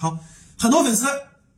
好，很多粉丝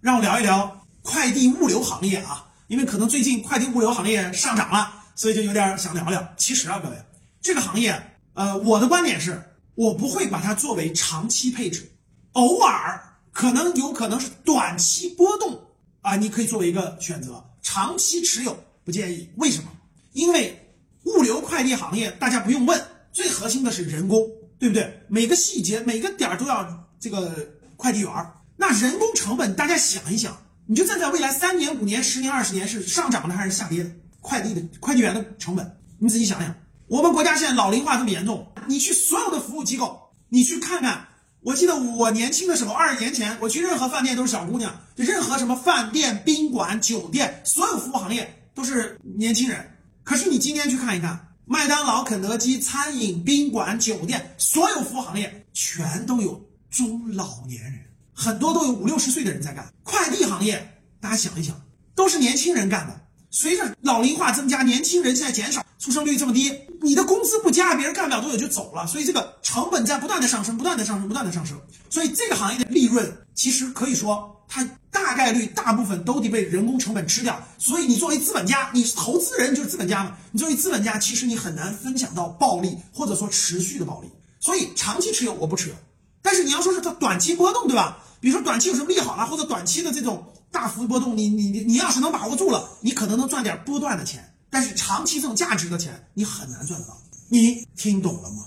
让我聊一聊快递物流行业啊，因为可能最近快递物流行业上涨了，所以就有点想聊聊。其实啊，各位，这个行业，呃，我的观点是，我不会把它作为长期配置，偶尔可能有可能是短期波动啊，你可以作为一个选择，长期持有不建议。为什么？因为物流快递行业，大家不用问，最核心的是人工，对不对？每个细节、每个点都要这个快递员儿。那人工成本，大家想一想，你就站在未来三年、五年、十年、二十年是上涨的还是下跌的？快递的快递员的成本，你仔细想想。我们国家现在老龄化这么严重，你去所有的服务机构，你去看看。我记得我年轻的时候，二十年前，我去任何饭店都是小姑娘，就任何什么饭店、宾馆、酒店，所有服务行业都是年轻人。可是你今天去看一看，麦当劳、肯德基、餐饮、宾馆、酒店，所有服务行业全都有中老年人，很多都有五六十岁的人在干。快递行业，大家想一想，都是年轻人干的。随着老龄化增加，年轻人现在减少，出生率这么低，你的工资不加，别人干不了多久就走了，所以这个成本在不断的上升，不断的上升，不断的上升。所以这个行业的利润，其实可以说它。大概率大部分都得被人工成本吃掉，所以你作为资本家，你投资人就是资本家嘛。你作为资本家，其实你很难分享到暴利，或者说持续的暴利。所以长期持有我不持有，但是你要说是它短期波动，对吧？比如说短期有什么利好了，或者短期的这种大幅波动，你你你你要是能把握住了，你可能能赚点波段的钱。但是长期这种价值的钱，你很难赚得到。你听懂了吗？